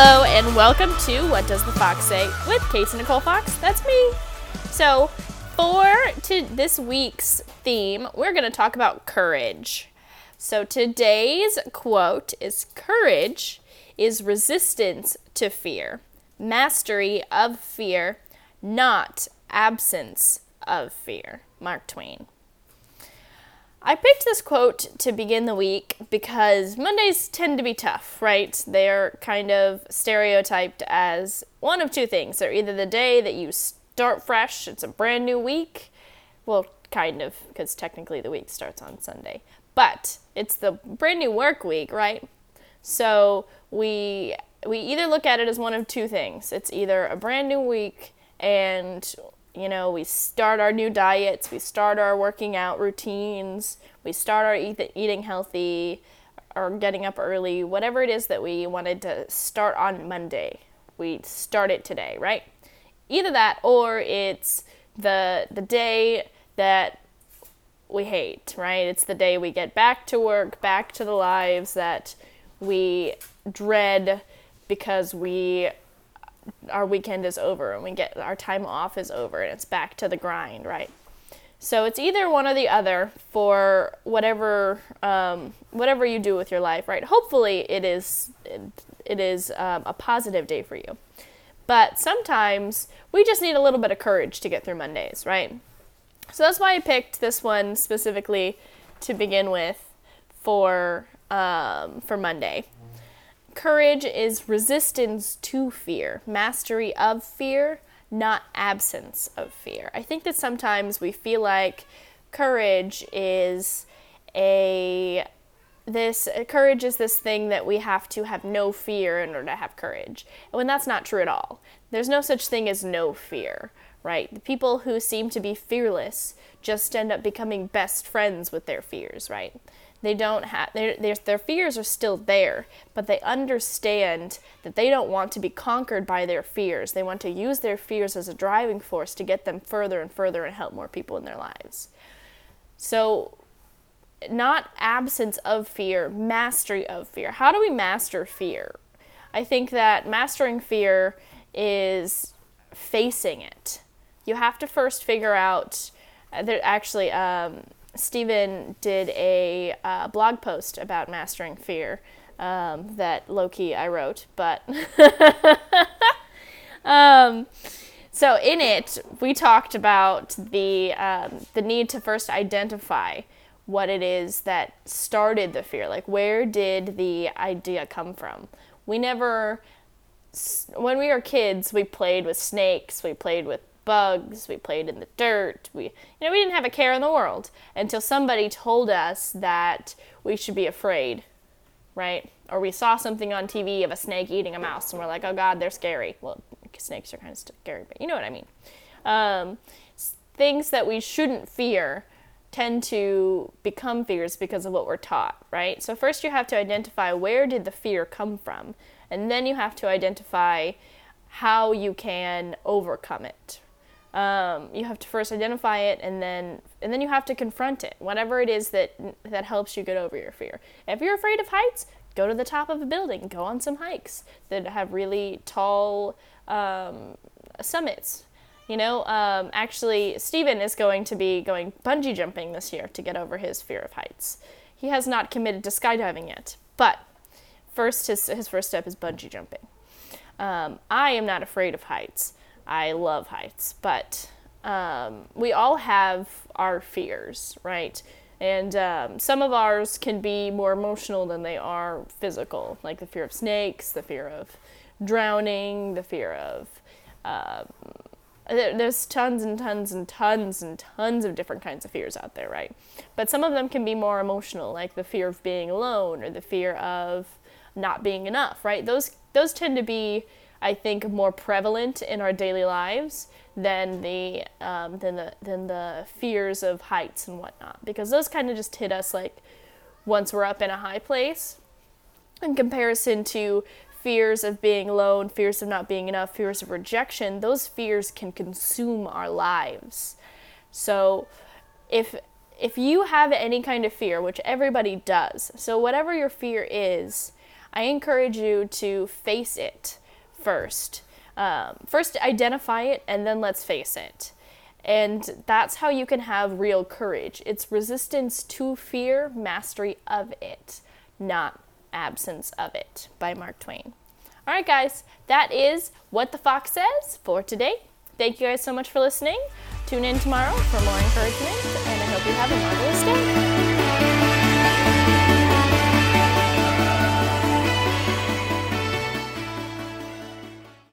Hello, and welcome to What Does the Fox Say with Casey Nicole Fox. That's me. So, for to this week's theme, we're going to talk about courage. So, today's quote is Courage is resistance to fear, mastery of fear, not absence of fear. Mark Twain. I picked this quote to begin the week because Mondays tend to be tough, right? They're kind of stereotyped as one of two things. They're either the day that you start fresh, it's a brand new week. Well, kind of, because technically the week starts on Sunday. But it's the brand new work week, right? So we we either look at it as one of two things. It's either a brand new week and you know, we start our new diets, we start our working out routines, we start our eat- eating healthy or getting up early, whatever it is that we wanted to start on Monday. We start it today, right? Either that or it's the the day that we hate, right? It's the day we get back to work, back to the lives that we dread because we our weekend is over and we get our time off is over and it's back to the grind, right? So it's either one or the other for whatever um, whatever you do with your life, right? Hopefully it is it, is um, a positive day for you, but sometimes we just need a little bit of courage to get through Mondays, right? So that's why I picked this one specifically to begin with for um, for Monday. Courage is resistance to fear, mastery of fear, not absence of fear. I think that sometimes we feel like courage is a this courage is this thing that we have to have no fear in order to have courage. And when that's not true at all. There's no such thing as no fear, right? The people who seem to be fearless just end up becoming best friends with their fears, right? They don't have their, their fears are still there, but they understand that they don't want to be conquered by their fears. They want to use their fears as a driving force to get them further and further and help more people in their lives. So not absence of fear, mastery of fear. How do we master fear? I think that mastering fear is facing it. You have to first figure out. Uh, there actually, um, Stephen did a uh, blog post about mastering fear um, that Loki I wrote, but um, so in it we talked about the um, the need to first identify what it is that started the fear. Like where did the idea come from? We never when we were kids we played with snakes, we played with bugs, we played in the dirt. We, you know, we didn't have a care in the world until somebody told us that we should be afraid, right? Or we saw something on TV of a snake eating a mouse, and we're like, oh God, they're scary. Well, snakes are kind of scary, but you know what I mean. Um, things that we shouldn't fear tend to become fears because of what we're taught, right? So first you have to identify where did the fear come from, and then you have to identify how you can overcome it, um, you have to first identify it and then and then you have to confront it. Whatever it is that that helps you get over your fear. If you're afraid of heights go to the top of a building. Go on some hikes that have really tall um, summits. You know um, actually stephen is going to be going bungee jumping this year to get over his fear of heights. He has not committed to skydiving yet but first his, his first step is bungee jumping. Um, i am not afraid of heights I love heights, but um, we all have our fears, right? And um, some of ours can be more emotional than they are physical, like the fear of snakes, the fear of drowning, the fear of. Um, there's tons and tons and tons and tons of different kinds of fears out there, right? But some of them can be more emotional, like the fear of being alone or the fear of not being enough, right? Those those tend to be I think, more prevalent in our daily lives than the um, than the than the fears of heights and whatnot, because those kind of just hit us like once we're up in a high place, in comparison to fears of being alone, fears of not being enough, fears of rejection. Those fears can consume our lives. So, if if you have any kind of fear, which everybody does, so whatever your fear is, I encourage you to face it first. Um, first, identify it, and then let's face it. And that's how you can have real courage. It's resistance to fear, mastery of it, not absence of it, by Mark Twain. All right, guys, that is what the fox says for today. Thank you guys so much for listening. Tune in tomorrow for more encouragement, and I hope you have a marvelous day.